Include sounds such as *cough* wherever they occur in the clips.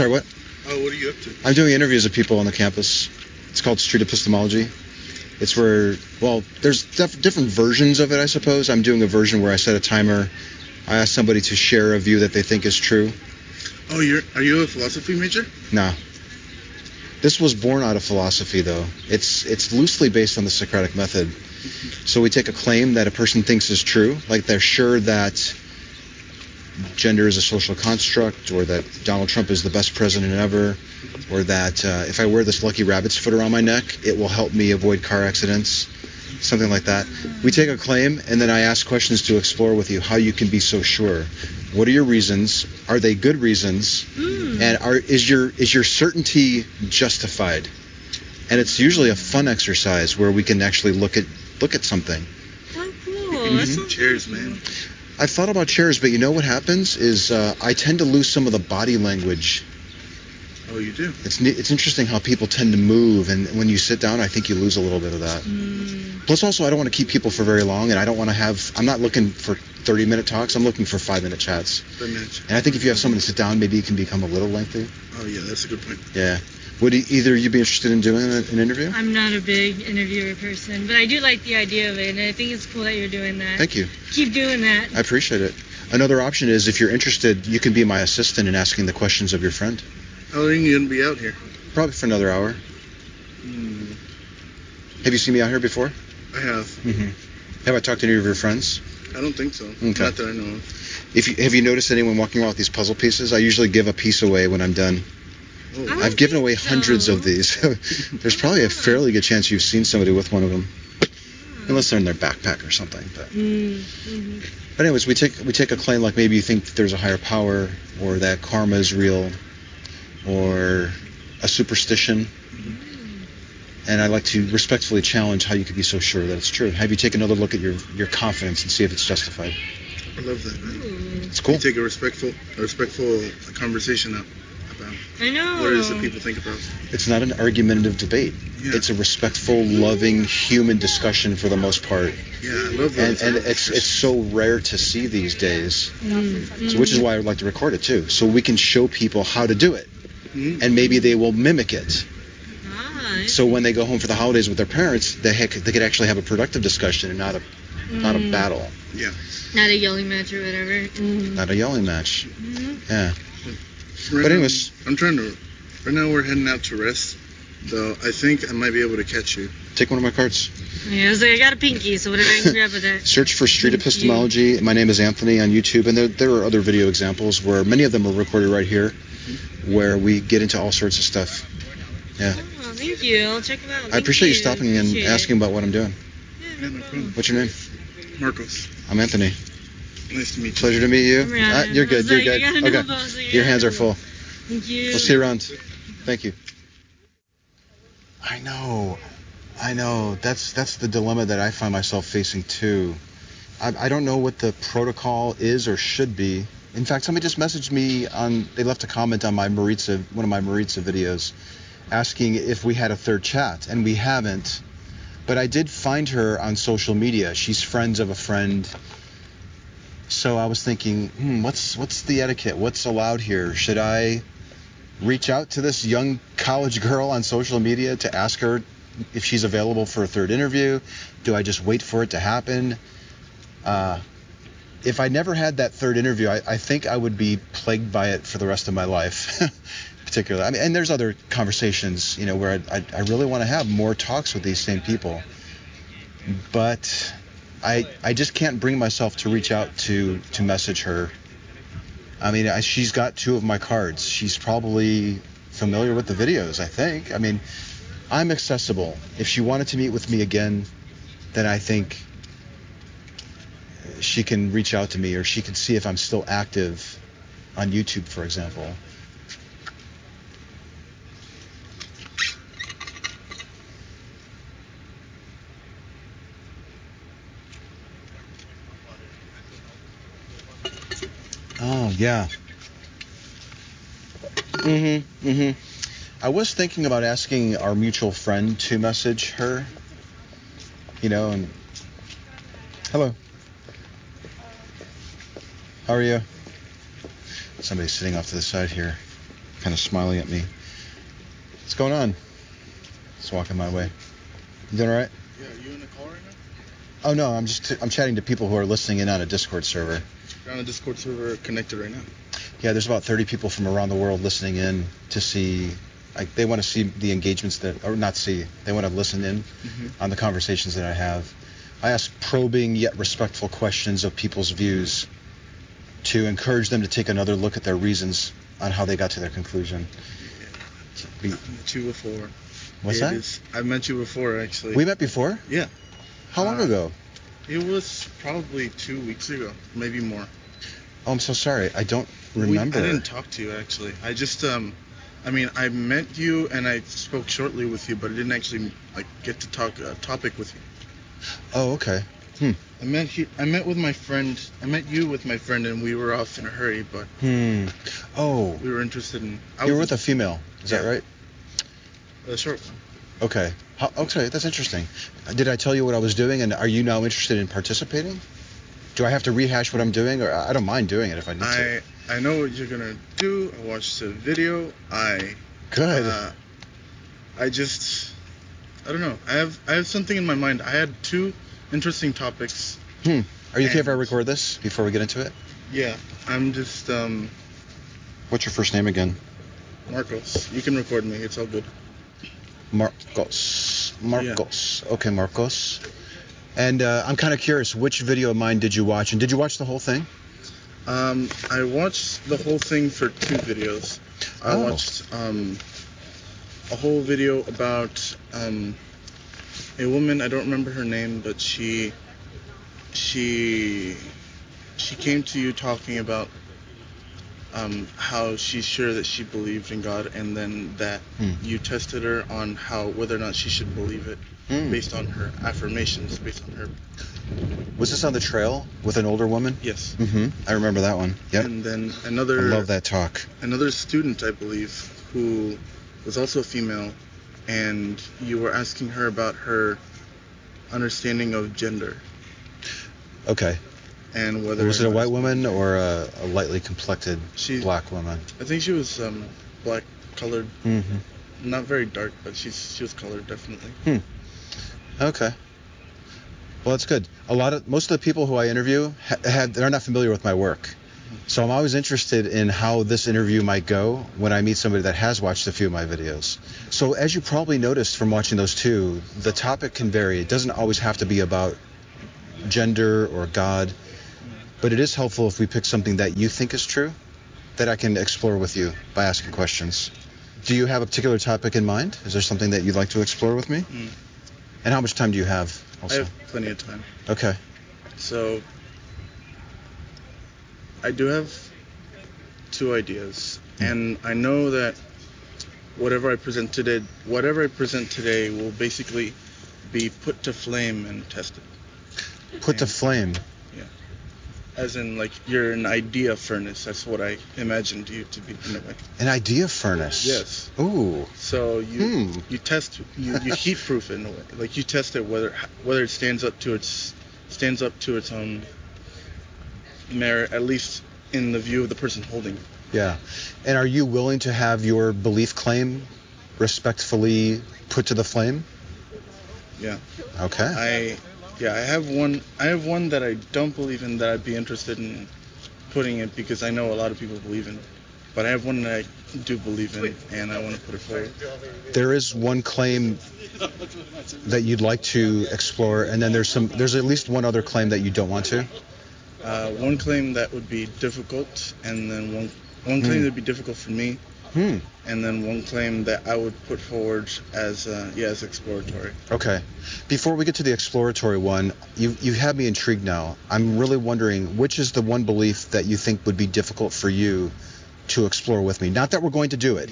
sorry, what? Oh, what are you up to? I'm doing interviews of people on the campus. It's called street epistemology. It's where, well, there's def- different versions of it, I suppose. I'm doing a version where I set a timer. I ask somebody to share a view that they think is true. Oh, you're are you a philosophy major? No. This was born out of philosophy, though. It's it's loosely based on the Socratic method. So we take a claim that a person thinks is true, like they're sure that gender is a social construct, or that Donald Trump is the best president ever, or that uh, if I wear this lucky rabbit's foot around my neck, it will help me avoid car accidents, something like that. We take a claim, and then I ask questions to explore with you how you can be so sure. What are your reasons? Are they good reasons? And are is your is your certainty justified? And it's usually a fun exercise where we can actually look at look at something. Oh, cool. That sounds Cheers, man. Cool. I've thought about chairs, but you know what happens is uh, I tend to lose some of the body language. Oh, you do. It's it's interesting how people tend to move, and when you sit down, I think you lose a little bit of that. Mm. Plus, also, I don't want to keep people for very long, and I don't want to have. I'm not looking for 30 minute talks. I'm looking for five minute chats. Five minutes. And I think if you have someone to sit down, maybe it can become a little lengthy. Oh, yeah, that's a good point. Yeah. Would either you be interested in doing an interview? I'm not a big interviewer person, but I do like the idea of it, and I think it's cool that you're doing that. Thank you. Keep doing that. I appreciate it. Another option is if you're interested, you can be my assistant in asking the questions of your friend. How long are you gonna be out here? Probably for another hour. Hmm, Have you seen me out here before? I have. Mm-hmm. Have I talked to any of your friends? I don't think so. Okay. Not that I know of. If you, have you noticed anyone walking around with these puzzle pieces? I usually give a piece away when I'm done. Oh, I I've given away hundreds so. of these. *laughs* *laughs* There's probably a fairly good chance you've seen somebody with one of them, unless they're in their backpack or something. But, Mm, mhm. but anyways, we take we take a claim like maybe you think there's a higher power, or that karma is real, or a superstition. And I like to respectfully challenge how you could be so sure that it's true. Have you taken another look at your, your confidence and see if it's justified? I love that, man. It's cool. You take a respectful, a respectful conversation up about I know. what it is that people think about. It's not an argumentative debate. Yeah. It's a respectful, loving, human discussion for the most part. Yeah, I love that. And, and it's it's so rare to see these days. mm-hmm. So which is why I would like to record it too, so we can show people how to do it, Mhm. and maybe they will mimic it. Ah, So when they go home for the holidays with their parents, they heck, they could actually have a productive discussion and not a not a Mm. battle, Yeah. Not a yelling match or whatever. Mm. not a yelling match. Mhm. Yeah. But anyways- I'm trying to. Right now we're heading out to rest, though. I think I might be able to catch you. Take one of my cards. Yeah, I was like, I got a pinky, so whatever I can *laughs* grab with that. Search for Street Thank you. Epistemology. My name is Anthony on YouTube, and there, there are other video examples where many of them are recorded right here, where we get into all sorts of stuff. Yeah. Oh, thank you. I'll check them out. I appreciate you stopping and Appreciate it. asking about what I'm doing. Yeah, Yeah, no no problem. What's your name? Marcos, I'm Anthony. nice to meet you. Pleasure to meet you. Come around. Ah, you're good. was You're like, good. you gotta know Okay. about- I was like, Your hands are full. Thank you. We'll see you around. Thank you. I know. I know. That's that's the dilemma that I find myself facing too. I, I don't know what the protocol is or should be. In fact, somebody just messaged me on. They left a comment on my Maritza, one of my Maritza videos, asking if we had a third chat, and we haven't. But I did find her on social media. She's friends of a friend. So I was thinking, hmm, what's what's the etiquette? What's allowed here? Should I reach out to this young college girl on social media to ask her if she's available for a third interview? Do I just wait for it to happen? Uh, if I never had that third interview, I, I think I would be plagued by it for the rest of my life. *laughs* Particularly, I mean, and there's other conversations, you know, where I, I, I really want to have more talks with these same people, but I I just can't bring myself to reach out to to message her I mean, I, she's got two of my cards. She's probably familiar with the videos, I think. I mean, I'm accessible. If she wanted to meet with me again, then I think she can reach out to me or she can see if I'm still active on YouTube, for example. Oh yeah. Mhm. Mhm. I was thinking about asking our mutual friend to message her. You know, and hello. How are you? Somebody's sitting off to the side here, kind of smiling at me. What's going on? Just walking my way. You doing all right? Yeah, you in the call right now? Oh no, I'm just I'm chatting to people who are listening in on a Discord server. You're on a Discord server connected right now. Yeah, there's about 30 people from around the world listening in to see. Like they want to see the engagements that, or not see. They want to listen in Mhm. on the conversations that I have. I ask probing yet respectful questions of people's views to encourage them to take another look at their reasons on how they got to their conclusion. Yeah. I met you before. what's It that? is- I met you before actually. We met before? Yeah. How long Uh, ago? It was probably two weeks ago, maybe more. Oh, I'm so sorry. I don't We- remember. I didn't talk to you actually. I just um, I mean, I met you and I spoke shortly with you, but I didn't actually like get to talk a topic with you. oh, okay. Hmm. I met he, I met with my friend. I met you with my friend, and we were off in a hurry, but Hmm. Oh, we were interested in. I you were was with a female. Is that right? a short one. Okay. How, okay, that's interesting. Did I tell you what I was doing, and are you now interested in participating? Do I have to rehash what I'm doing, or I don't mind doing it if I need to? I I know what you're gonna do. I watched the video. I Good. uh, I just I don't know. I have I have something in my mind. I had two interesting topics. hmm. Are you okay if I record this before we get into it? Yeah, I'm just um What's your first name again? Marcos. You can record me. It's all good. Marcos. Marcos. Okay, Marcos. And uh, I'm kind of curious, which video of mine did you watch? And did you watch the whole thing? Um, I watched the whole thing for two videos. I Oh. watched um, a whole video about um, a woman. I don't remember her name, but she she she came to you talking about um, how she's sure that she believed in God, and then that Hmm. you tested her on how whether or not she should believe it Hmm. based on her affirmations, based on her Was this on the trail with an older woman? yes. Mm-hmm. I remember that one. Yep. And then another. I love that talk. another student, I believe, who was also a female, and you were asking her about her understanding of gender Okay. And whether it Was it a white woman or a, a lightly complected She- black woman? I think she was um, black colored, Mm-hmm. not very dark, but she's she was colored definitely. Okay. Well, that's good. A lot of most of the people who I interview ha- had they're not familiar with my work, so I'm always interested in how this interview might go when I meet somebody that has watched a few of my videos. So as you probably noticed from watching those two, the topic can vary. It doesn't always have to be about gender or God, but it is helpful if we pick something that you think is true that I can explore with you by asking questions. Do you have a particular topic in mind? Is there something that you'd like to explore with me? Mm. And how much time do you have? I Also. have plenty of time, Okay. so I do have two ideas, and I know that whatever I present today, whatever I present today, will basically be put to flame and tested. Put to flame. As in, like, you're an idea furnace. That's what I imagined you to be in a way. An idea furnace. Yes. Ooh. So you Hmm. you test you, you heat proof it in a way. Like you test it whether whether it stands up to its stands up to its own merit, at least in the view of the person holding it. Yeah. And are you willing to have your belief claim respectfully put to the flame? Yeah. Okay. I yeah I have one I have one that I don't believe in that I'd be interested in putting it because I know a lot of people believe in. it. But I have one that I do believe in and I want to put it forward. there is one claim that you'd like to explore, and then there's some. There's at least one other claim that you don't want to. Uh, one claim that would be difficult, and then one one claim Hmm. that would be difficult for me, Hmm. and then one claim that I would put forward as uh, yeah as exploratory. Okay. Before we get to the exploratory one, you you have me intrigued now. I'm really wondering which is the one belief that you think would be difficult for you to explore with me? Not that we're going to do it,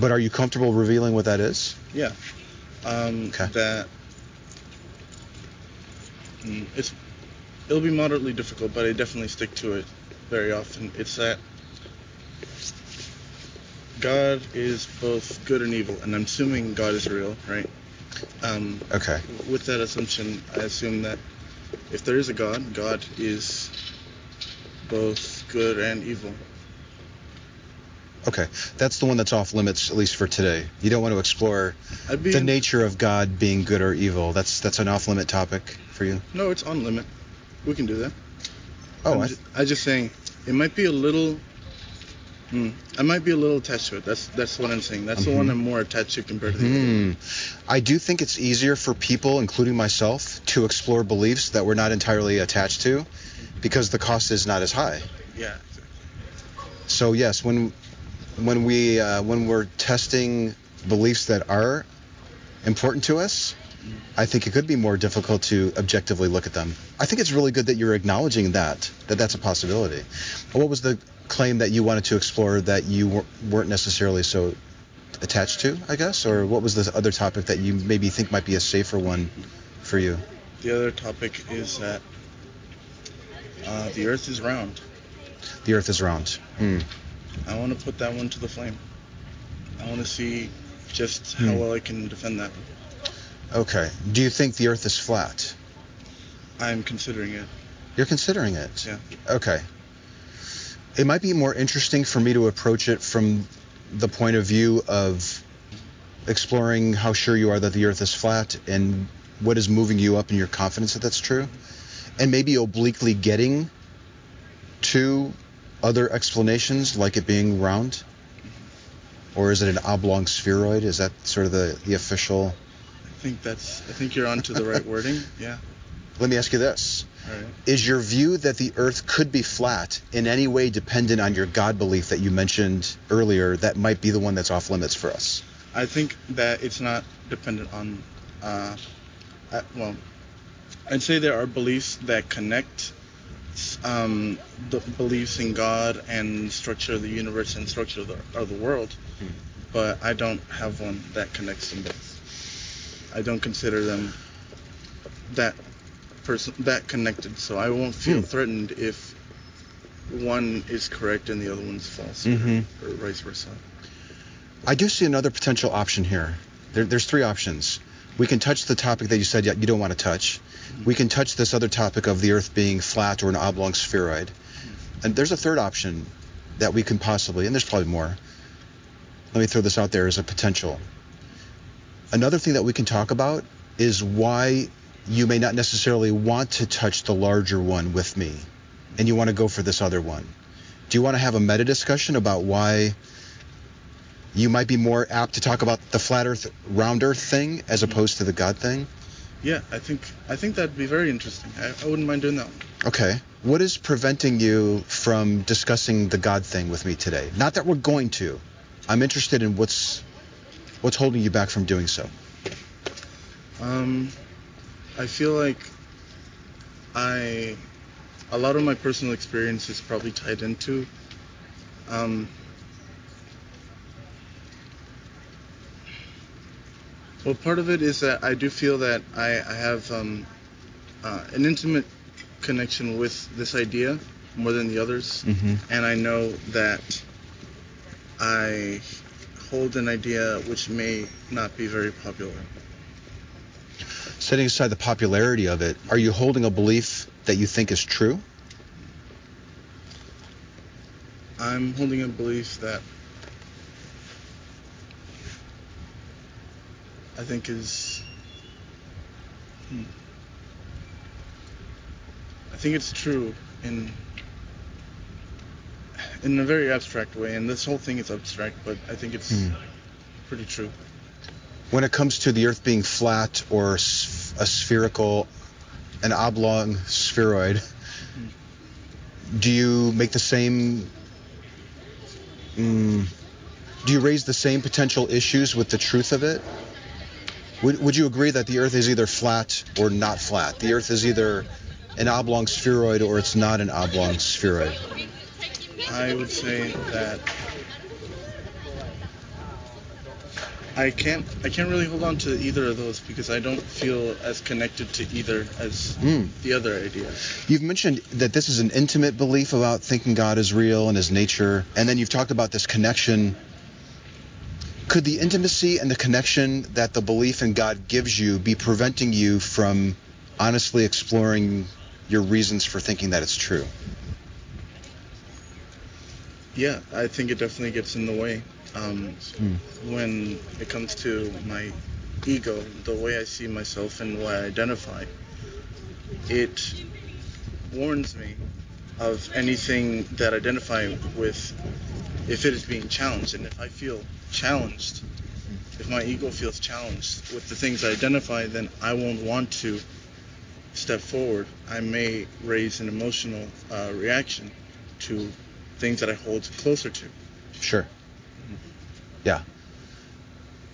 but are you comfortable revealing what that is? Yeah. Um, Okay. That mm, it's it'll be moderately difficult, but I definitely stick to it very often. It's that God is both good and evil, and I'm assuming God is real, right? Um, Okay. with that assumption, I assume that if there is a God, God is both good and evil. Okay. That's the one that's off limits, at least for today. You don't want to explore be the nature of God being good or evil. That's that's an off limit topic for you. no, it's on limit. We can do that. Oh, I'm, I, I'm just saying it might be a little. Hmm, I might be a little attached to it. That's that's what I'm saying. That's the one Mhm. I'm more attached to compared to the other. Hmm. I do think it's easier for people, including myself, to explore beliefs that we're not entirely attached to because the cost is not as high. Yeah. So yes, when when we uh, when we're testing beliefs that are important to us, I think it could be more difficult to objectively look at them. I think it's really good that you're acknowledging that that that's a possibility. What was the claim that you wanted to explore that you weren't necessarily so attached to, I guess, or what was the other topic that you maybe think might be a safer one for you? The other topic is that uh, the Earth is round. The Earth is round. Hmm. I want to put that one to the flame. I want to see just how Hmm. well I can defend that. Okay. Do you think the Earth is flat? I'm considering it. You're considering it. Yeah. Okay. It might be more interesting for me to approach it from the point of view of exploring how sure you are that the Earth is flat and what is moving you up in your confidence that that's true, and maybe obliquely getting to other explanations like it being round, or is it an oblong spheroid? Is that sort of the the official? I think that's. I think you're onto the right wording. *laughs* Yeah. Let me ask you this. Right. Is your view that the Earth could be flat in any way dependent on your God belief that you mentioned earlier? That might be the one that's off limits for us. I think that it's not dependent on. Uh, uh, well, I'd say there are beliefs that connect um, the beliefs in God and structure of the universe and structure of the, of the world, Hmm. but I don't have one that connects them both. I don't consider them that person that connected, so I won't feel Hmm. threatened if one is correct and the other one's false, Mhm. or, or vice versa. I do see another potential option here. There, there's three options. We can touch the topic that you said you don't want to touch. We can touch this other topic of the Earth being flat or an oblong spheroid. And there's a third option that we can possibly, and there's probably more. Let me throw this out there as a potential. Another thing that we can talk about is why you may not necessarily want to touch the larger one with me, and you want to go for this other one. Do you want to have a meta discussion about why you might be more apt to talk about the flat Earth, round Earth thing as opposed to the God thing? Yeah, I think I think that'd be very interesting. I, I wouldn't mind doing that one. Okay. What is preventing you from discussing the God thing with me today? Not that we're going to. I'm interested in what's what's holding you back from doing so. Um, I feel like I a lot of my personal experience is probably tied into um, well, part of it is that I do feel that I, I have um, uh, an intimate connection with this idea more than the others, Mm-hmm. and I know that I hold an idea which may not be very popular. Setting aside the popularity of it, are you holding a belief that you think is true? I'm holding a belief that I think is. hmm. I think it's true in in a very abstract way, and this whole thing is abstract, but I think it's Hmm. pretty true. When it comes to the Earth being flat or a spherical, an oblong spheroid, do you make the same? Mm, do you raise the same potential issues with the truth of it? Would, would you agree that the Earth is either flat or not flat? The Earth is either an oblong spheroid or it's not an oblong spheroid. I would say that I can't I can't really hold on to either of those because I don't feel as connected to either as Hmm. the other idea. You've mentioned that this is an intimate belief about thinking God is real and his nature, and then you've talked about this connection. Could the intimacy and the connection that the belief in God gives you be preventing you from honestly exploring your reasons for thinking that it's true? Yeah, I think it definitely gets in the way. Um, Hmm. when it comes to my ego, the way I see myself and the way I identify, it warns me of anything that I identify with if it is being challenged. And if I feel challenged, if my ego feels challenged with the things I identify, then I won't want to step forward. I may raise an emotional uh, reaction to things that I hold closer to. Sure. Yeah.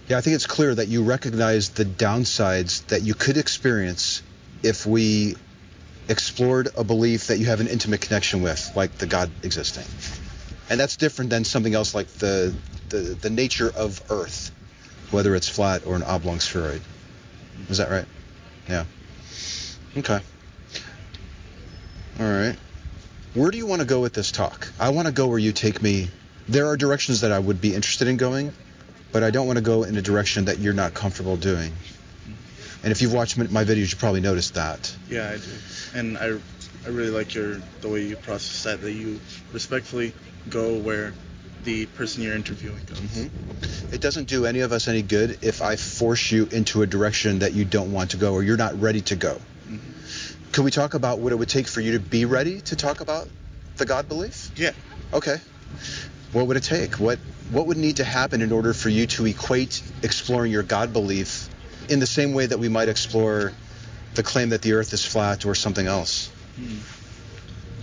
Yeah, I think it's clear that you recognize the downsides that you could experience if we explored a belief that you have an intimate connection with, like the God existing. And that's different than something else like the the, the nature of Earth, whether it's flat or an oblong spheroid. Is that right? Yeah. Okay. All right. Where do you want to go with this talk? I want to go where you take me. There are directions that I would be interested in going, but I don't want to go in a direction that you're not comfortable doing. And if you've watched my videos, you probably noticed that. Yeah, I do. And I, I really like your the way you process that. That you respectfully go where the person you're interviewing goes. Mm-hmm. It doesn't do any of us any good if I force you into a direction that you don't want to go or you're not ready to go. Can we talk about what it would take for you to be ready to talk about the God belief? Yeah. Okay. What would it take? What what would need to happen in order for you to equate exploring your God belief in the same way that we might explore the claim that the earth is flat or something else? Hmm.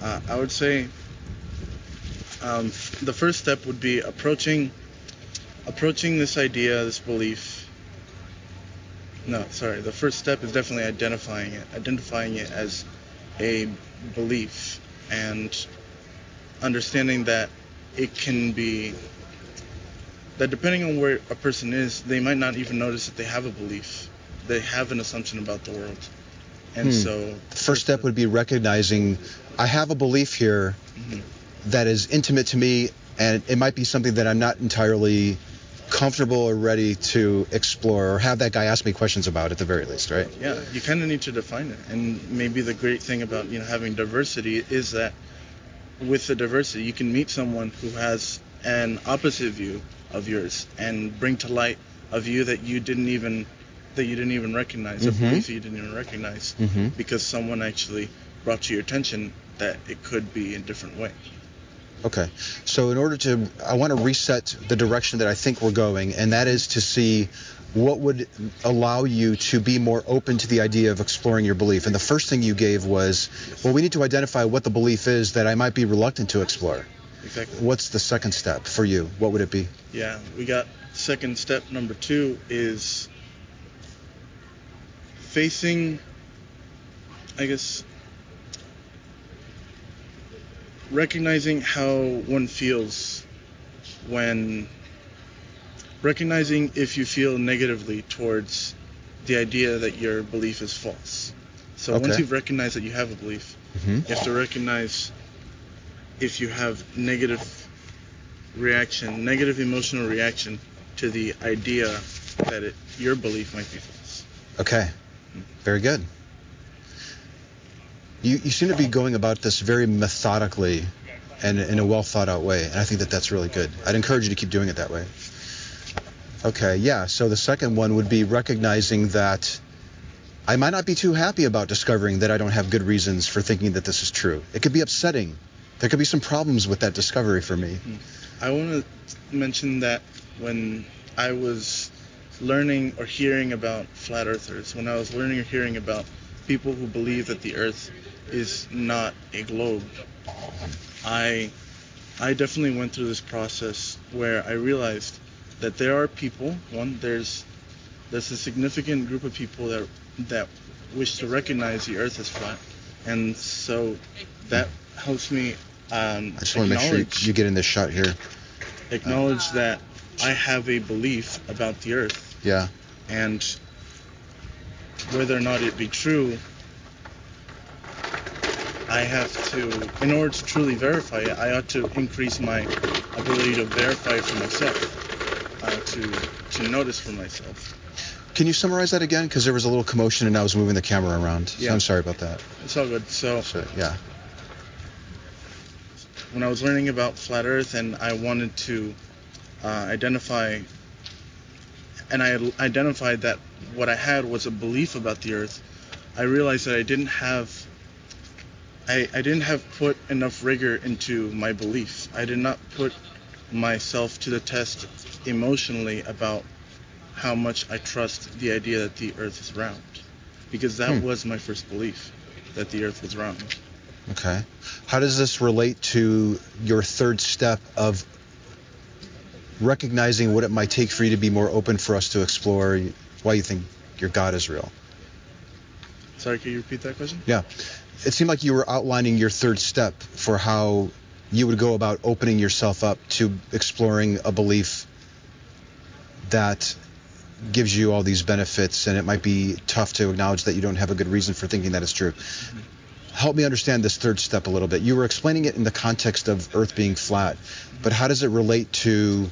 Uh, I would say um, the first step would be approaching approaching this idea, this belief. No, sorry. The first step is definitely identifying it, identifying it as a belief, and understanding that it can be that depending on where a person is, they might not even notice that they have a belief. They have an assumption about the world, and Hmm. so The first step would be recognizing I have a belief here Mhm. that is intimate to me and it might be something that I'm not entirely comfortable or ready to explore or have that guy ask me questions about at the very least, right? Yeah, you kind of need to define it. And maybe the great thing about you know having diversity is that with the diversity, you can meet someone who has an opposite view of yours and bring to light a view that you didn't even that you didn't even recognize, a Mhm. belief that you didn't even recognize, Mm-hmm. because someone actually brought to your attention that it could be a different way. Okay. So in order to, I want to reset the direction that I think we're going, and that is to see what would allow you to be more open to the idea of exploring your belief. And the first thing you gave was, well, we need to identify what the belief is that I might be reluctant to explore. Exactly. What's the second step for you? What would it be? Yeah, we got second step number two is facing, I guess, recognizing how one feels when recognizing if you feel negatively towards the idea that your belief is false. So once you've recognized that you have a belief, Mm-hmm. you have to recognize if you have negative reaction, negative emotional reaction to the idea that it, your belief might be false. Okay. Very good. You, you seem to be going about this very methodically and in a well thought out way, and I think that that's really good. I'd encourage you to keep doing it that way. Okay, yeah. So the second one would be recognizing that I might not be too happy about discovering that I don't have good reasons for thinking that this is true. It could be upsetting. There could be some problems with that discovery for me. I want to mention that when I was learning or hearing about flat earthers, when I was learning or hearing about people who believe that the earth is not a globe, I I definitely went through this process where I realized that there are people, one there's there's a significant group of people that that wish to recognize the earth as flat. And so that helps me um, I just want to make sure you, you get in this shot here. acknowledge that I have a belief about the Earth, Yeah. and whether or not it be true, I have to, in order to truly verify it, I ought to increase my ability to verify for myself, uh, to to notice for myself. Can you summarize that again? Because there was a little commotion and I was moving the camera around. So Yeah. I'm sorry about that. It's all good. So So, yeah. when I was learning about flat Earth and I wanted to uh, identify, and I identified that what I had was a belief about the Earth, I realized that I didn't have, I, I didn't have put enough rigor into my belief. I did not put myself to the test emotionally about how much I trust the idea that the Earth is round, because that Hmm. was my first belief, that the Earth was round. Okay. How does this relate to your third step of recognizing what it might take for you to be more open for us to explore why you think your God is real? Sorry, can you repeat that question? Yeah. It seemed like you were outlining your third step for how you would go about opening yourself up to exploring a belief that gives you all these benefits and it might be tough to acknowledge that you don't have a good reason for thinking that it's true. Help me understand this third step a little bit. You were explaining it in the context of Earth being flat, but how does it relate to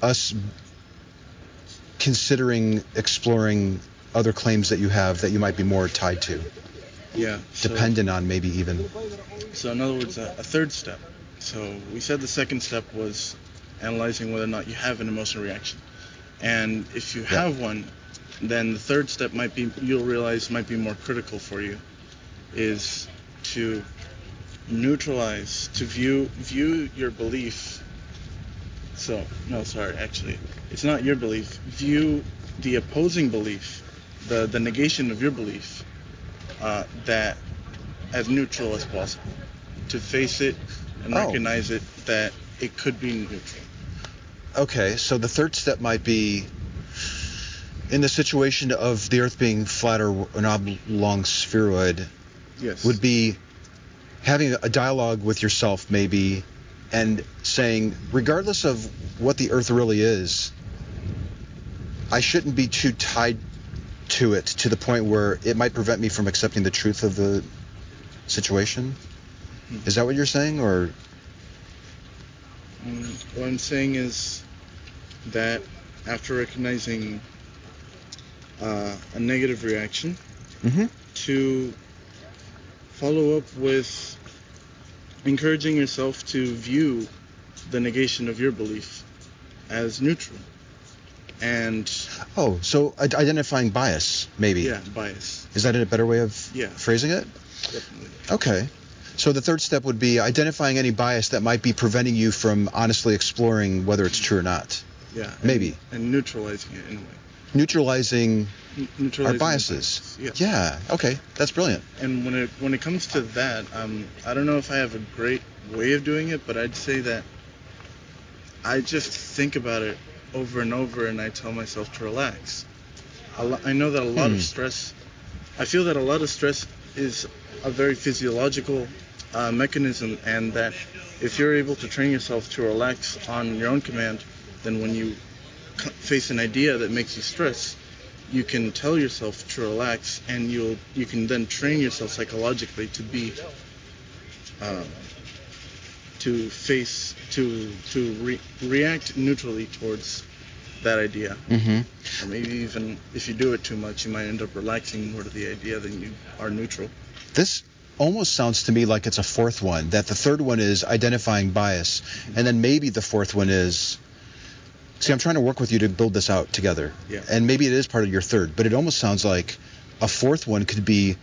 us considering exploring other claims that you have that you might be more tied to, Yeah. so- dependent on maybe even? So in other words, a, a third step. So we said the second step was analyzing whether or not you have an emotional reaction. And if you Yeah. have one, then the third step might be you'll realize might be more critical for you is to neutralize, to view view your belief. So no, sorry, actually, it's not your belief. View the opposing belief, the the negation of your belief, uh, that as neutral as possible. To face it and Oh. recognize it that it could be neutral. Okay, so the third step might be in the situation of the Earth being flat or an oblong spheroid, Yes. would be having a dialogue with yourself maybe and saying, regardless of what the Earth really is, I shouldn't be too tied to it to the point where it might prevent me from accepting the truth of the situation. Is that what you're saying, or Mm, what I'm saying is that after recognizing uh, a negative reaction, mm-hmm. to follow up with encouraging yourself to view the negation of your belief as neutral. And oh, so identifying bias maybe? yeah, bias. Is that a better way of Yeah. phrasing it? Definitely. Okay. So the third step would be identifying any bias that might be preventing you from honestly exploring whether it's true or not. Yeah. Maybe. And neutralizing it in a way. Neutralizing N- our neutralizing the biases. bias, Yeah. Okay. That's brilliant. And when it when it comes to that, um, I don't know if I have a great way of doing it, but I'd say that I just think about it over and over, and I tell myself to relax. I know that a lot Hmm. of stress. I feel that a lot of stress is a very physiological uh, mechanism, and that if you're able to train yourself to relax on your own command, then when you face an idea that makes you stress, you can tell yourself to relax, and you'll you can then train yourself psychologically to be um, to face to to re- react neutrally towards that idea, Mm-hmm. or maybe even if you do it too much, you might end up relaxing more to the idea than you are neutral. This almost sounds to me like it's a fourth one. That the third one is identifying bias, and then maybe the fourth one is. See, I'm trying to work with you to build this out together. Yeah. And maybe it is part of your third, but it almost sounds like a fourth one could be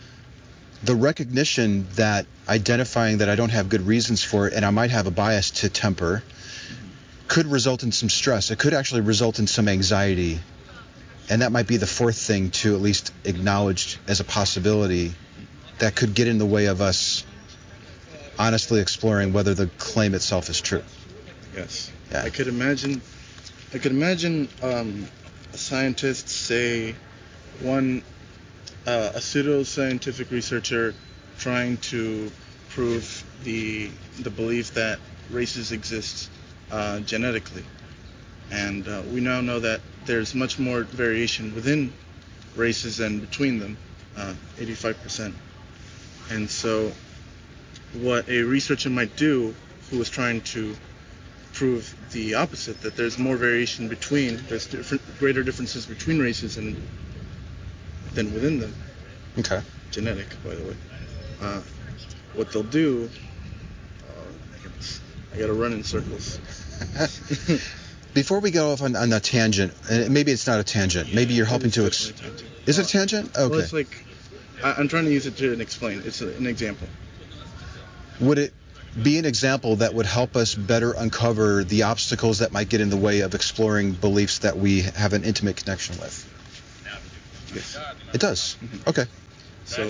the recognition that identifying that I don't have good reasons for it and I might have a bias to temper could result in some stress. It could actually result in some anxiety. And that might be the fourth thing to at least acknowledge as a possibility that could get in the way of us honestly exploring whether the claim itself is true. Yes. Yeah. I could imagine. I could imagine um, a scientist, say, one, uh, a pseudo-scientific researcher, trying to prove the the belief that races exist uh, genetically, and uh, we now know that there's much more variation within races than between them, uh, 85%. And so, what a researcher might do, who is trying to prove the opposite, that there's more variation between, there's different, greater differences between races and than within them. Okay. Genetic, by the way. Uh, what they'll do, goodness, I gotta run in circles. *laughs* Before we go off on, on a tangent, and maybe it's not a tangent. Maybe you're helping to. Ex- a is it a tangent? Okay. Well, it's like I, I'm trying to use it to explain. It's a, an example. would it be an example that would help us better uncover the obstacles that might get in the way of exploring beliefs that we have an intimate connection with? Yes. It does. Mm-hmm. Okay. So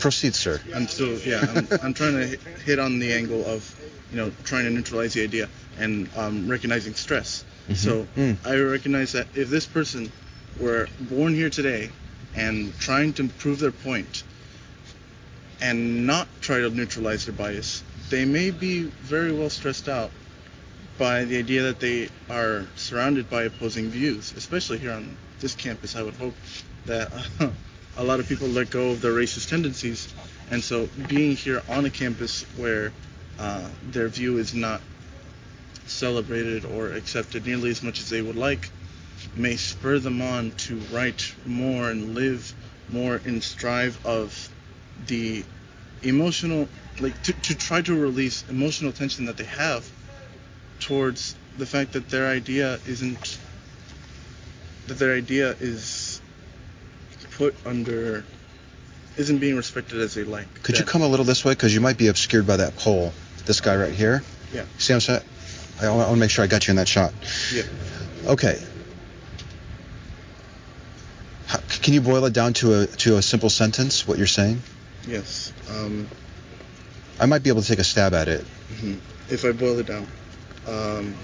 Proceed, sir. I'm still, yeah, I'm, I'm trying to hit- hit on the angle of, you know, trying to neutralize the idea and um, recognizing stress. So Mm. I recognize that if this person were born here today and trying to prove their point and not try to neutralize their bias, they may be very well stressed out by the idea that they are surrounded by opposing views, especially here on this campus. I would hope that *laughs* a lot of people let go of their racist tendencies, and so being here on a campus where uh, their view is not celebrated or accepted nearly as much as they would like may spur them on to write more and live more in strive of the emotional like to, to try to release emotional tension that they have towards the fact that their idea isn't that their idea is put under isn't being respected as they like. Could you come a little this way? Because you might be obscured by that pole. This guy right here. Yeah. See what I'm saying? I want to make sure I got you in that shot. Yeah. Okay. How, can you boil it down to a to a simple sentence? What you're saying? Yes. Um, I might be able to take a stab at it. mhm. If I boil it down, um,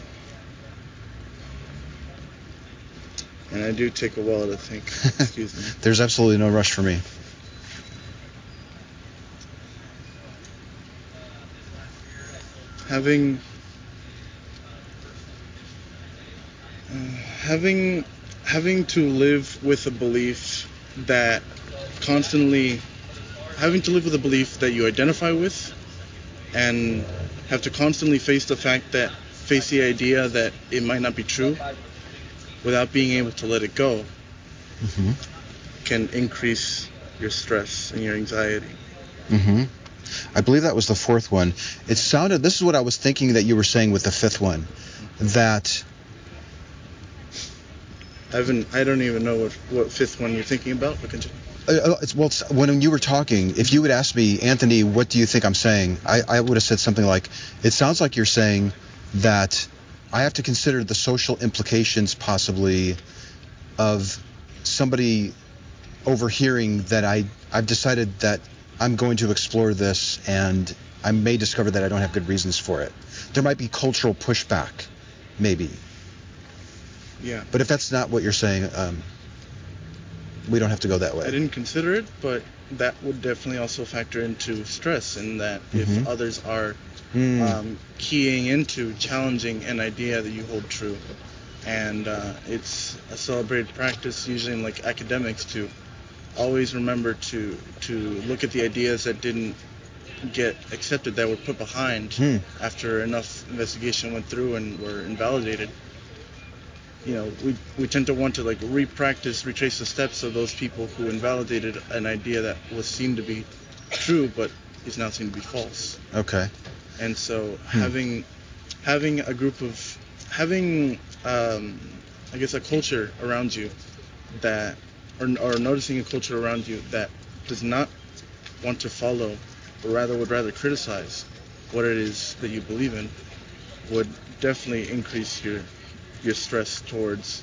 and I do take a while to think. *laughs* Excuse me. There's absolutely no rush for me. having uh, having having to live with a belief that constantly having to live with a belief that you identify with and have to constantly face the fact that face the idea that it might not be true without being able to let it go hmm can increase your stress and your anxiety hmm I believe that was the fourth one. It sounded. This is what I was thinking that you were saying with the fifth one. That I haven't I don't even know what what fifth one you're thinking about but continue. Uh, it's, well, it's, when you were talking, if you would ask me, Anthony, what do you think I'm saying? I, I would have said something like, it sounds like you're saying that I have to consider the social implications possibly of somebody overhearing that I, I've decided that I'm going to explore this and I may discover that I don't have good reasons for it. There might be cultural pushback, maybe. Yeah. But if that's not what you're saying, um, we don't have to go that way. I didn't consider it, but that would definitely also factor into stress in that Mhm. if others are Hmm. um, keying into challenging an idea that you hold true. And uh, it's a celebrated practice, usually in like academics, to always remember to to look at the ideas that didn't get accepted, that were put behind Hmm. after enough investigation went through and were invalidated. You know, we we tend to want to like re-practice, retrace the steps of those people who invalidated an idea that was seen to be true, but is now seen to be false Okay. And so having having a group of having um, I guess a culture around you that or, or noticing a culture around you that does not want to follow but rather would rather criticize what it is that you believe in would definitely increase your your stress towards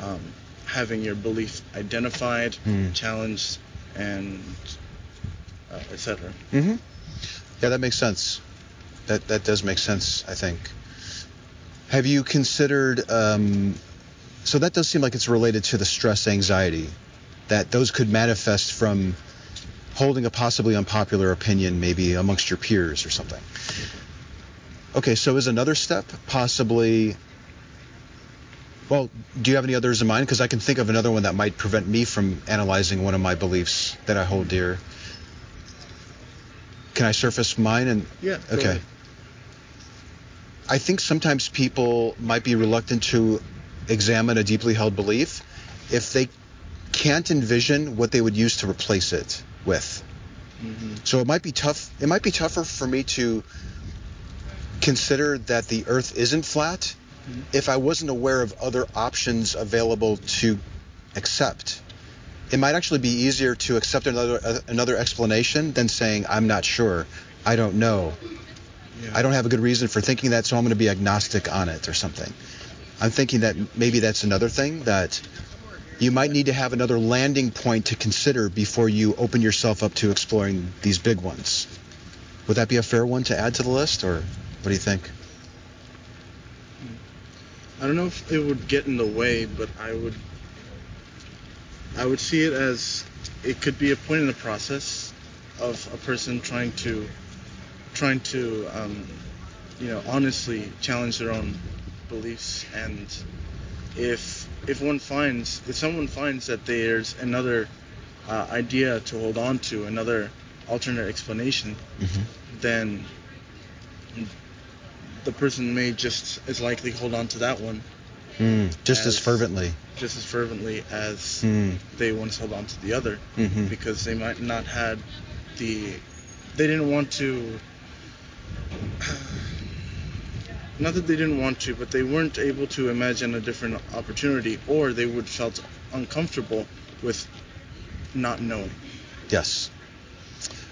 um, having your belief identified, Hmm. challenged, and uh, etc. Mm-hmm. Yeah, that makes sense. That that does make sense. I think. Have you considered? Um, so that does seem like it's related to the stress, anxiety, that those could manifest from holding a possibly unpopular opinion, maybe amongst your peers or something. Okay, so is another step possibly? Well, do you have any others in mind? Because I can think of another one that might prevent me from analyzing one of my beliefs that I hold dear. Can I surface mine? And Yeah. okay. I think sometimes people might be reluctant to examine a deeply held belief if they can't envision what they would use to replace it with. Mhm. So it might be tough. It might be tougher for me to consider that the Earth isn't flat Mhm. if I wasn't aware of other options available to accept. It might actually be easier to accept another uh, another explanation than saying I'm not sure, I don't know, Yeah. I don't have a good reason for thinking that, so I'm going to be agnostic on it or something. I'm thinking that maybe that's another thing that you might need to have another landing point to consider before you open yourself up to exploring these big ones. Would that be a fair one to add to the list, or what do you think? I don't know if it would get in the way, but I would I would see it as it could be a point in the process of a person trying to trying to um, you know honestly challenge their own beliefs and if if one finds if someone finds that there's another uh, idea to hold on to another alternate explanation Mm-hmm. then the person may just as likely hold on to that one Mm, just as As- fervently. just as fervently as Mm, they once held on to the other hmm because they might not had the they didn't want to not that they didn't want to but they weren't able to imagine a different opportunity or they would felt uncomfortable with not knowing Yes.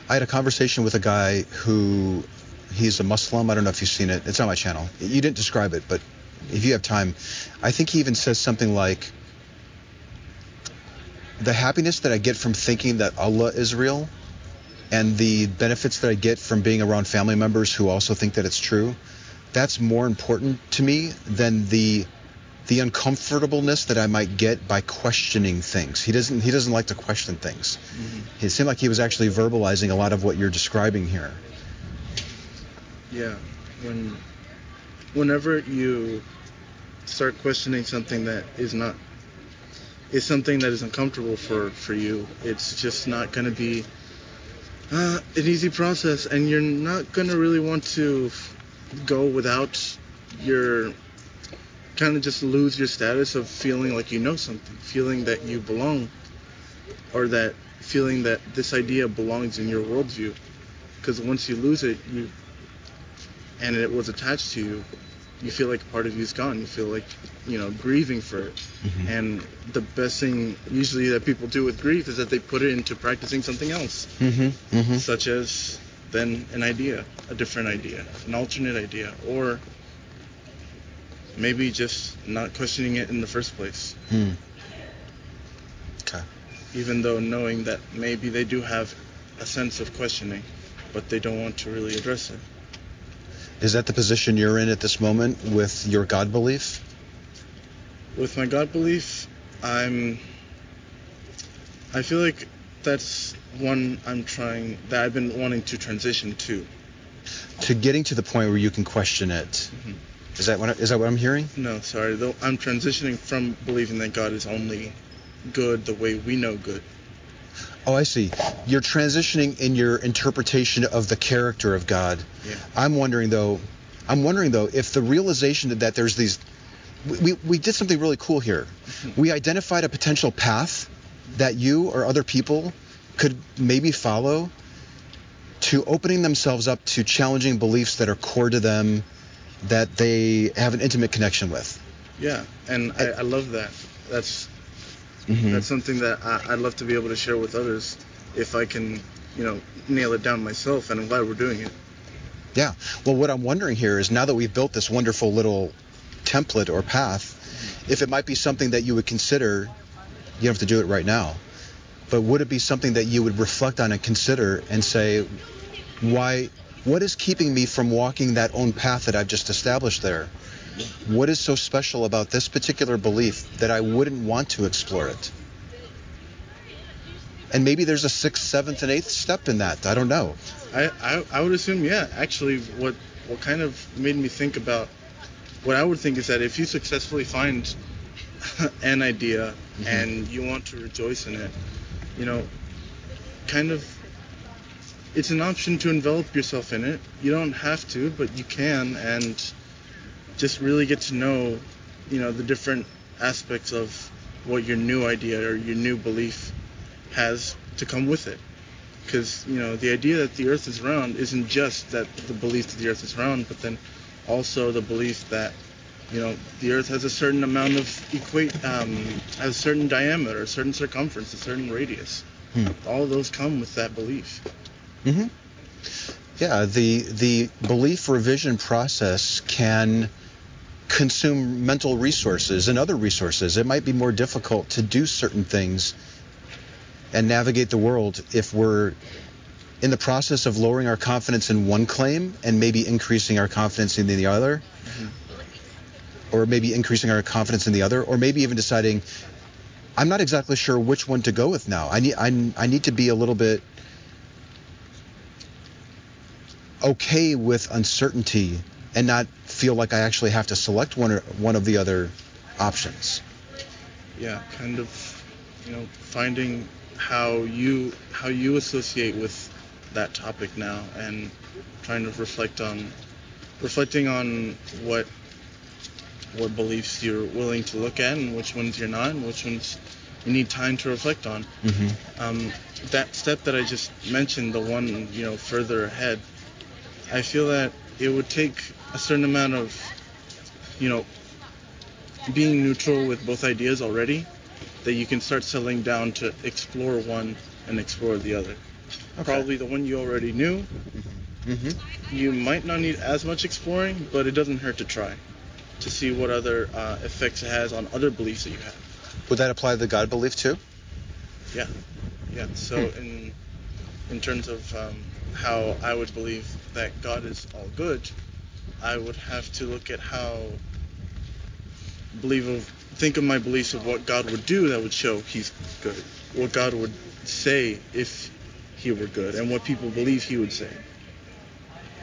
I had a conversation with a guy who he's a Muslim. I don't know if you've seen it. It's on my channel. You didn't describe it, but if you have time, I think he even says something like the happiness that I get from thinking that Allah is real and the benefits that I get from being around family members who also think that it's true, that's more important to me than the the uncomfortableness that I might get by questioning things. He doesn't he doesn't like to question things. It seemed like he was actually verbalizing a lot of what you're describing here. Yeah, when whenever you start questioning something that is not is something that is uncomfortable for for you, it's just not going to be uh, an easy process, and you're not going to really want to f- go without your kind of just lose your status of feeling like you know something, feeling that you belong, or that feeling that this idea belongs in your worldview. Because once you lose it, you and it was attached to you, you feel like part of you is gone. You feel like, you know, grieving for it. Mm-hmm. And the best thing usually that people do with grief is that they put it into practicing something else, Mm-hmm. Mm-hmm. such as then an idea, a different idea, an alternate idea, or maybe just not questioning it in the first place, Hmm. Okay. even though knowing that maybe they do have a sense of questioning, but they don't want to really address it. Is that the position you're in at this moment with your God belief? with my God belief, I'm. I feel like that's one I'm trying that I've been wanting to transition to. To getting to the point where you can question it. Mhm. Is that what I- is that what I'm hearing? No, sorry, though I'm transitioning from believing that God is only good the way we know good. Oh, I see. You're transitioning in your interpretation of the character of God. Yeah. I'm wondering though, I'm wondering though if the realization that there's these we, we, we did something really cool here. We identified a potential path that you or other people could maybe follow to opening themselves up to challenging beliefs that are core to them that they have an intimate connection with. Yeah, and I, I love that. That's Mhm. that's something that I, I'd love to be able to share with others if I can, you know, nail it down myself. And I'm glad we're doing it. Yeah. Well, what I'm wondering here is now that we've built this wonderful little template or path, if it might be something that you would consider, you don't have to do it right now, but would it be something that you would reflect on and consider and say, why, what is keeping me from walking that own path that I've just established there? What is so special about this particular belief that I wouldn't want to explore it? And maybe there's a sixth, seventh, and eighth step in that. I don't know. I, I, I would assume, yeah. Actually, what what kind of made me think about what I would think is that if you successfully find *laughs* an idea Mm-hmm. and you want to rejoice in it, you know, kind of, it's an option to envelop yourself in it. You don't have to, but you can, and just really get to know, you know, the different aspects of what your new idea or your new belief has to come with it because you know the idea that the earth is round isn't just that the belief that the earth is round but then also the belief that you know the earth has a certain amount of equate um, has a certain diameter a certain circumference a certain radius. Hmm. all those come with that belief. Hmm Yeah, the the belief revision process can consume mental resources and other resources. It might be more difficult to do certain things and navigate the world if we're in the process of lowering our confidence in one claim and maybe increasing our confidence in the other, or maybe increasing our confidence in the other, or maybe even deciding I'm not exactly sure which one to go with now. I need I, I need to be a little bit okay with uncertainty and not feel like I actually have to select one or one of the other options. yeah kind of you know finding how you how you associate with that topic now and trying to reflect on reflecting on what what beliefs you're willing to look at and which ones you're not and which ones you need time to reflect on Mm-hmm. um, that step that I just mentioned, the one you know further ahead, I feel that it would take a certain amount of, you know, being neutral with both ideas already, that you can start settling down to explore one and explore the other. Probably the one you already knew, Mm-hmm. you might not need as much exploring, but it doesn't hurt to try, to see what other uh, effects it has on other beliefs that you have. Would that apply to the God belief too? Yeah, yeah. So in in terms of um, how I would believe that God is all good, I would have to look at how believe of think of my beliefs of what God would do that would show He's good, what God would say if He were good, and what people believe He would say,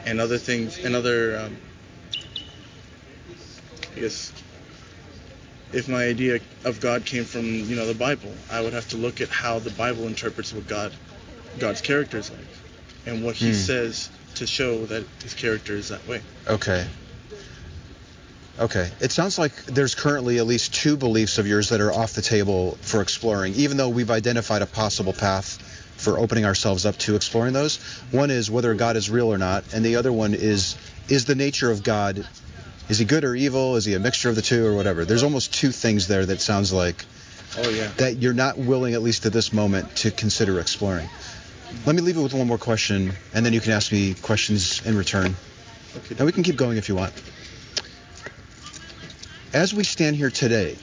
and other things, and other um, I guess if my idea of God came from you know the Bible, I would have to look at how the Bible interprets what God God's character is like, and what He Hmm. says to show that His character is that way. Okay. Okay. It sounds like there's currently at least two beliefs of yours that are off the table for exploring, even though we've identified a possible path for opening ourselves up to exploring those. One is whether God is real or not, and the other one is is the nature of God is he good or evil? Is he a mixture of the two or whatever? There's almost two things there that sounds like Oh yeah. that you're not willing, at least at this moment, to consider exploring. Let me leave it with one more question, and then you can ask me questions in return. Okay. And we can keep going if you want. As we stand here today,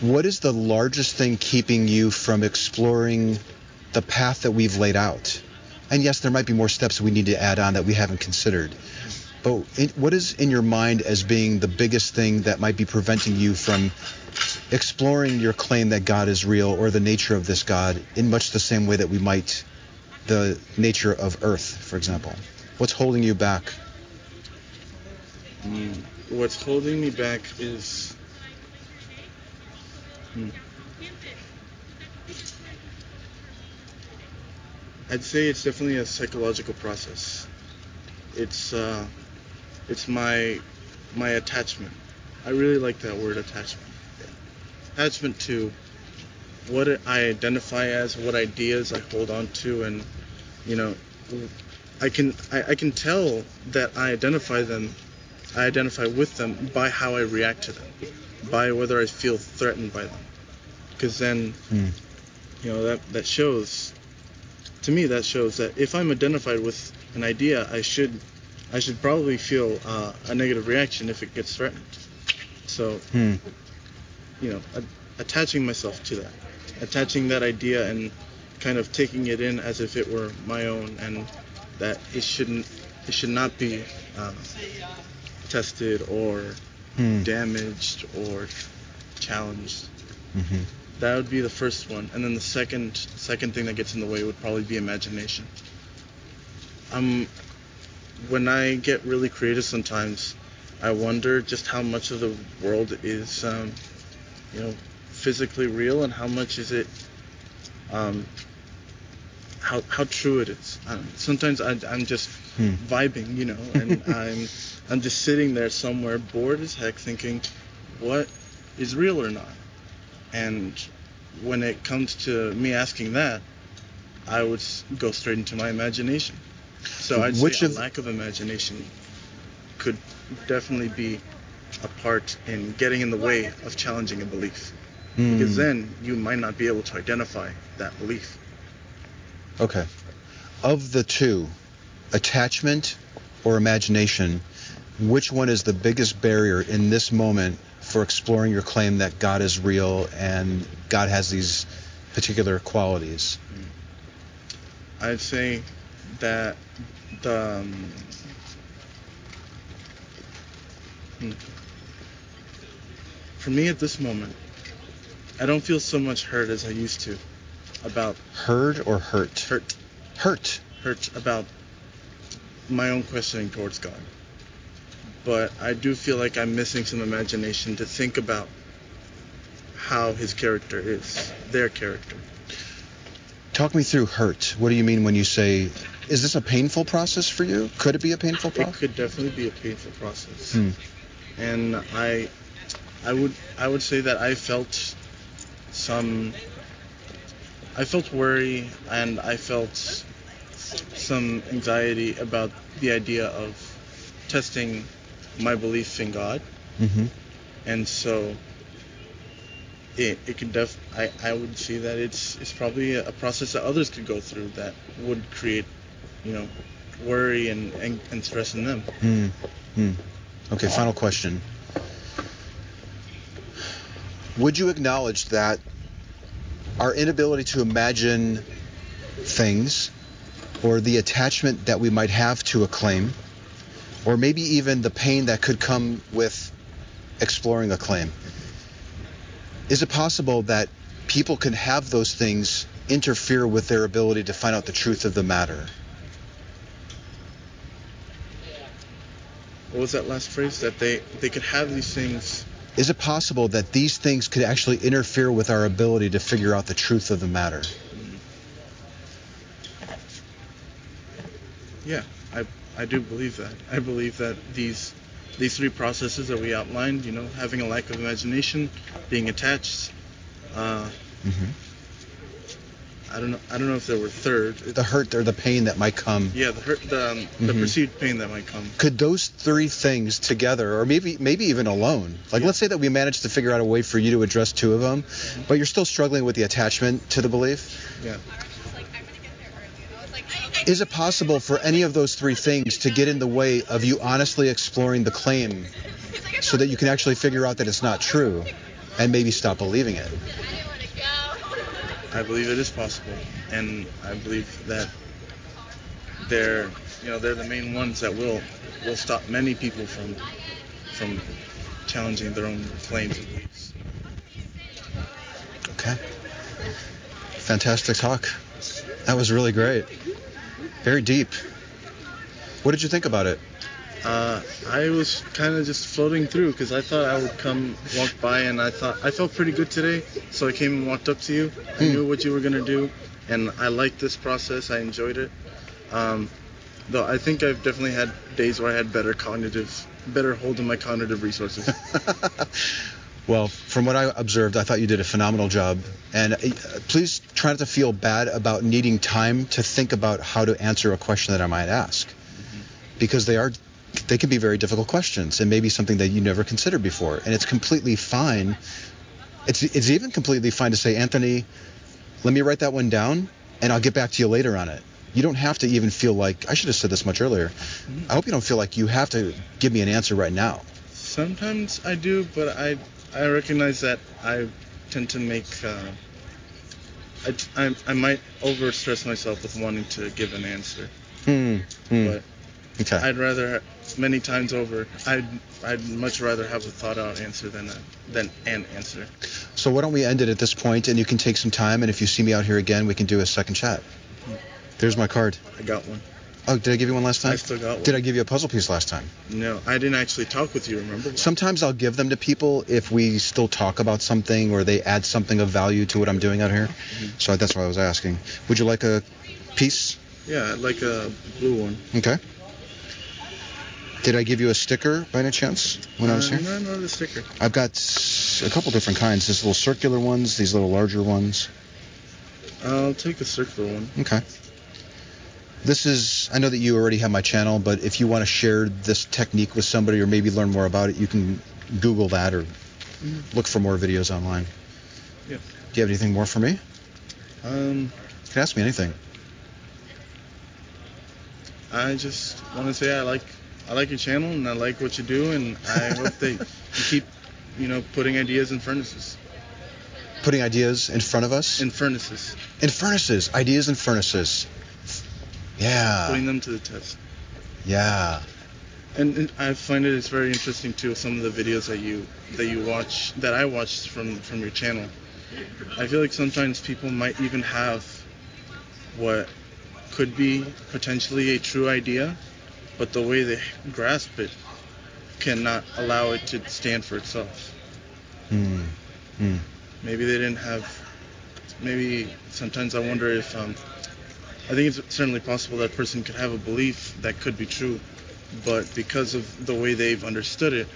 what is the largest thing keeping you from exploring the path that we've laid out? And yes, there might be more steps we need to add on that we haven't considered. But in, what is in your mind as being the biggest thing that might be preventing you from exploring your claim that God is real or the nature of this God in much the same way that we might the nature of Earth, for example? What's holding you back? Mm, what's holding me back is. Hmm. I'd say it's definitely a psychological process. It's uh, it's my my attachment. I really like that word attachment. Attachment to what I identify as, what ideas I hold on to, and you know, I can I, I can tell that I identify them I identify with them by how I react to them, by whether I feel threatened by them. Because then, Hmm. you know, that that shows, to me, that shows that if I'm identified with an idea, I should, I should probably feel uh, a negative reaction if it gets threatened. So, Hmm. you know, a- attaching myself to that, attaching that idea and kind of taking it in as if it were my own, and that it shouldn't, it should not be. Uh, tested or Hmm. damaged or challenged. hmm that would be the first one, and then the second second thing that gets in the way would probably be imagination. Um, when I get really creative, sometimes I wonder just how much of the world is, um, you know, physically real, and how much is it, um, how how true it is. Sometimes I, I'm just Hmm. vibing, you know, and *laughs* I'm I'm just sitting there somewhere bored as heck, thinking, what is real or not? And when it comes to me asking that, I would go straight into my imagination. So I'd Which say a lack of imagination could definitely be a part in getting in the way of challenging a belief. Hmm. Because then you might not be able to identify that belief. Okay. Of the two, attachment or imagination, which one is the biggest barrier in this moment for exploring your claim that God is real and God has these particular qualities? I'd say that the um, hmm. for me at this moment, I don't feel so much hurt as I used to about Heard or hurt? hurt Hurt. hurt about my own questioning towards God. But I do feel like I'm missing some imagination to think about how his character is, their character. Talk me through hurt. What do you mean when you say, is this a painful process for you? Could it be a painful process? It could definitely be a painful process. Hmm. and I I would I would say that I felt some I felt worry and I felt some anxiety about the idea of testing my belief in God Mm-hmm. and so it, it could def I, I would see that it's it's probably a process that others could go through that would create you know worry and, and, and stress in them Hmm. Hmm. Okay, final question. Would you acknowledge that our inability to imagine things or the attachment that we might have to a claim or maybe even the pain that could come with exploring a claim is it possible that people can have those things interfere with their ability to find out the truth of the matter what was that last phrase that they they could have these things Is it possible that these things could actually interfere with our ability to figure out the truth of the matter? Yeah, I I do believe that. I believe that these these three processes that we outlined, you know, having a lack of imagination, being attached, uh, hmm I don't know I don't know if there were third. The hurt or the pain that might come. yeah, the hurt, the um, the Mhm. perceived pain that might come. Could those three things together, or maybe maybe even alone, like Yeah. let's say that we managed to figure out a way for you to address two of them, but you're still struggling with the attachment to the belief. Yeah. Is it possible for any of those three things to get in the way of you honestly exploring the claim, so that you can actually figure out that it's not true, and maybe stop believing it? I believe it is possible, and I believe that they're you know they're the main ones that will will stop many people from from challenging their own claims and beliefs. Okay. Fantastic talk. That was really great. Very deep. What did you think about it? Uh, I was kind of just floating through because I thought I would come walk by and I thought I felt pretty good today, so I came and walked up to you. I Hmm. knew what you were gonna do, and I liked this process. I enjoyed it. Um, though I think I've definitely had days where I had better cognitive, better hold of my cognitive resources. *laughs* well, from what I observed, I thought you did a phenomenal job. And uh, please try not to feel bad about needing time to think about how to answer a question that I might ask, because they are they can be very difficult questions and maybe something that you never considered before. And it's completely fine. It's it's even completely fine to say, Anthony, let me write that one down, and I'll get back to you later on it. You don't have to even feel like I should have said this much earlier. I hope you don't feel like you have to give me an answer right now. Sometimes I do, but I I recognize that I tend to make uh, I, I I might overstress myself with wanting to give an answer, Hmm. hmm. but Okay. I'd rather many times over I'd I'd much rather have a thought out answer than a than an answer. So why don't we end it at this point, and you can take some time, and if you see me out here again, we can do a second chat. There's my card. I got one. Oh, did I give you one last time? I still got one. Did I give you a puzzle piece last time? No, I didn't actually talk with you. Remember? Sometimes I'll give them to people if we still talk about something or they add something of value to what I'm doing out here. Mm-hmm. So that's why I was asking. Would you like a piece? Yeah, I'd like a blue one. Okay. Did I give you a sticker by any chance when I was Uh, here? No, no, the sticker. I've got a couple different kinds. These little circular ones, these little larger ones. I'll take the circular one. Okay. This is, I know that you already have my channel, but if you want to share this technique with somebody or maybe learn more about it, you can Google that or look for more videos online. Yeah. Do you have anything more for me? Um, You can ask me anything. I just want to say I like I like your channel and I like what you do and I *laughs* hope that you keep you know putting ideas in furnaces Putting ideas in front of us. in furnaces in furnaces. Ideas in furnaces. Yeah. putting them to the test. Yeah. And, and I find it it's very interesting too some of the videos that you that you watch that I watched from from your channel. I feel like sometimes people might even have what could be potentially a true idea, but the way they grasp it cannot allow it to stand for itself. Hmm. Hmm. Maybe they didn't have. Maybe sometimes I wonder if um, I think it's certainly possible that person could have a belief that could be true, but because of the way they've understood it,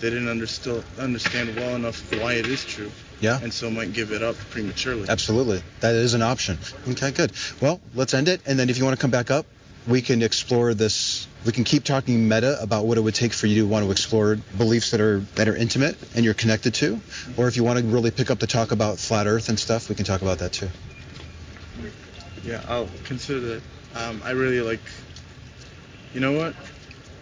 they didn't understand understand well enough why it is true, Yeah. and so might give it up prematurely. Absolutely. That is an option. Okay, good. Well, let's end it. And then if you want to come back up, we can explore this. We can keep talking meta about what it would take for you to want to explore beliefs that are that are intimate and you're connected to. Or if you want to really pick up the talk about flat Earth and stuff, we can talk about that too. Yeah, I'll consider that. Um, I really like. You know what?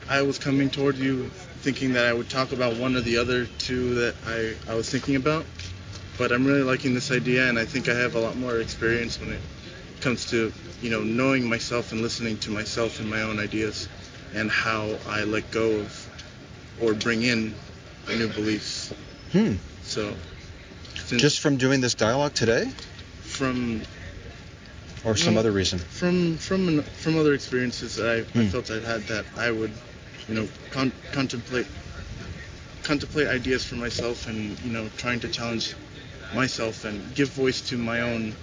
I was coming toward you thinking that I would talk about one or the other two that I, I was thinking about, but I'm really liking this idea, and I think I have a lot more experience when it comes to you know knowing myself and listening to myself and my own ideas, and how I let go of or bring in new beliefs. Hmm. So, Just from doing this dialogue today, from or some other reason? from from from other experiences that I, I Hmm. felt I'd had that I would, you know, con- contemplate contemplate ideas for myself and you know trying to challenge myself and give voice to my own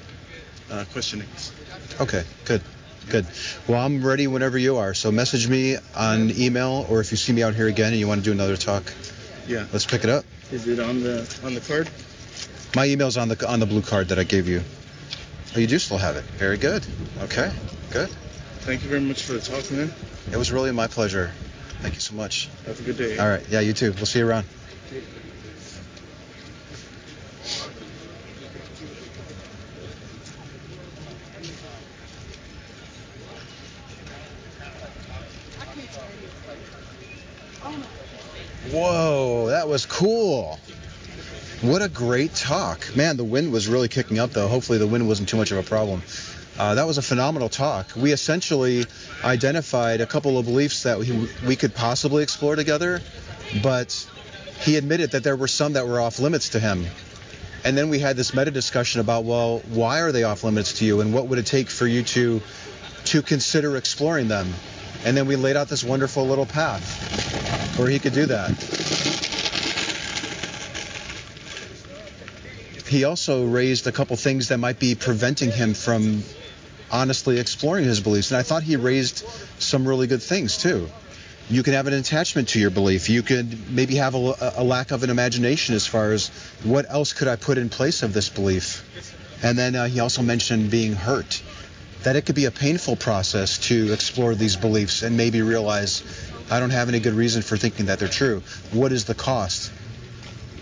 uh, questionings. Okay, good. Good. Well, I'm ready whenever you are. So message me on email, or if you see me out here again and you want to do another talk, Yeah. let's pick it up. Is it on the on the card? My email's on the on the blue card that I gave you. Oh, you do still have it. Very good. Okay, good. Thank you very much for the talk, man. It was really my pleasure. Thank you so much. Have a good day. All right. Yeah, you too. We'll see you around. Whoa, that was cool. What a great talk. Man, the wind was really kicking up, though. Hopefully, the wind wasn't too much of a problem. Uh, that was a phenomenal talk. We essentially identified a couple of beliefs that we, we could possibly explore together, but he admitted that there were some that were off limits to him. And then we had this meta discussion about, well, why are they off limits to you, and what would it take for you to to consider exploring them? And then we laid out this wonderful little path where he could do that. He also raised a couple things that might be preventing him from honestly exploring his beliefs. And I thought he raised some really good things too. You can have an attachment to your belief. You could maybe have a, a lack of an imagination as far as what else could I put in place of this belief. And then uh, he also mentioned being hurt. That it could be a painful process to explore these beliefs and maybe realize I don't have any good reason for thinking that they're true. What is the cost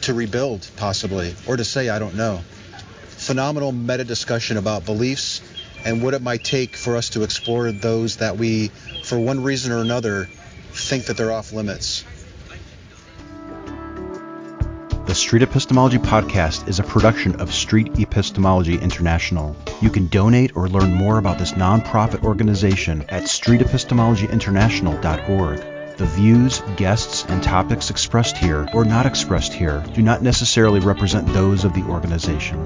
to rebuild, possibly, or to say I don't know? Phenomenal meta discussion about beliefs and what it might take for us to explore those that we, for one reason or another, think that they're off limits. The Street Epistemology Podcast is a production of Street Epistemology International. You can donate or learn more about this nonprofit organization at streetepistemologyinternational.org. The views, guests, and topics expressed here or not expressed here do not necessarily represent those of the organization.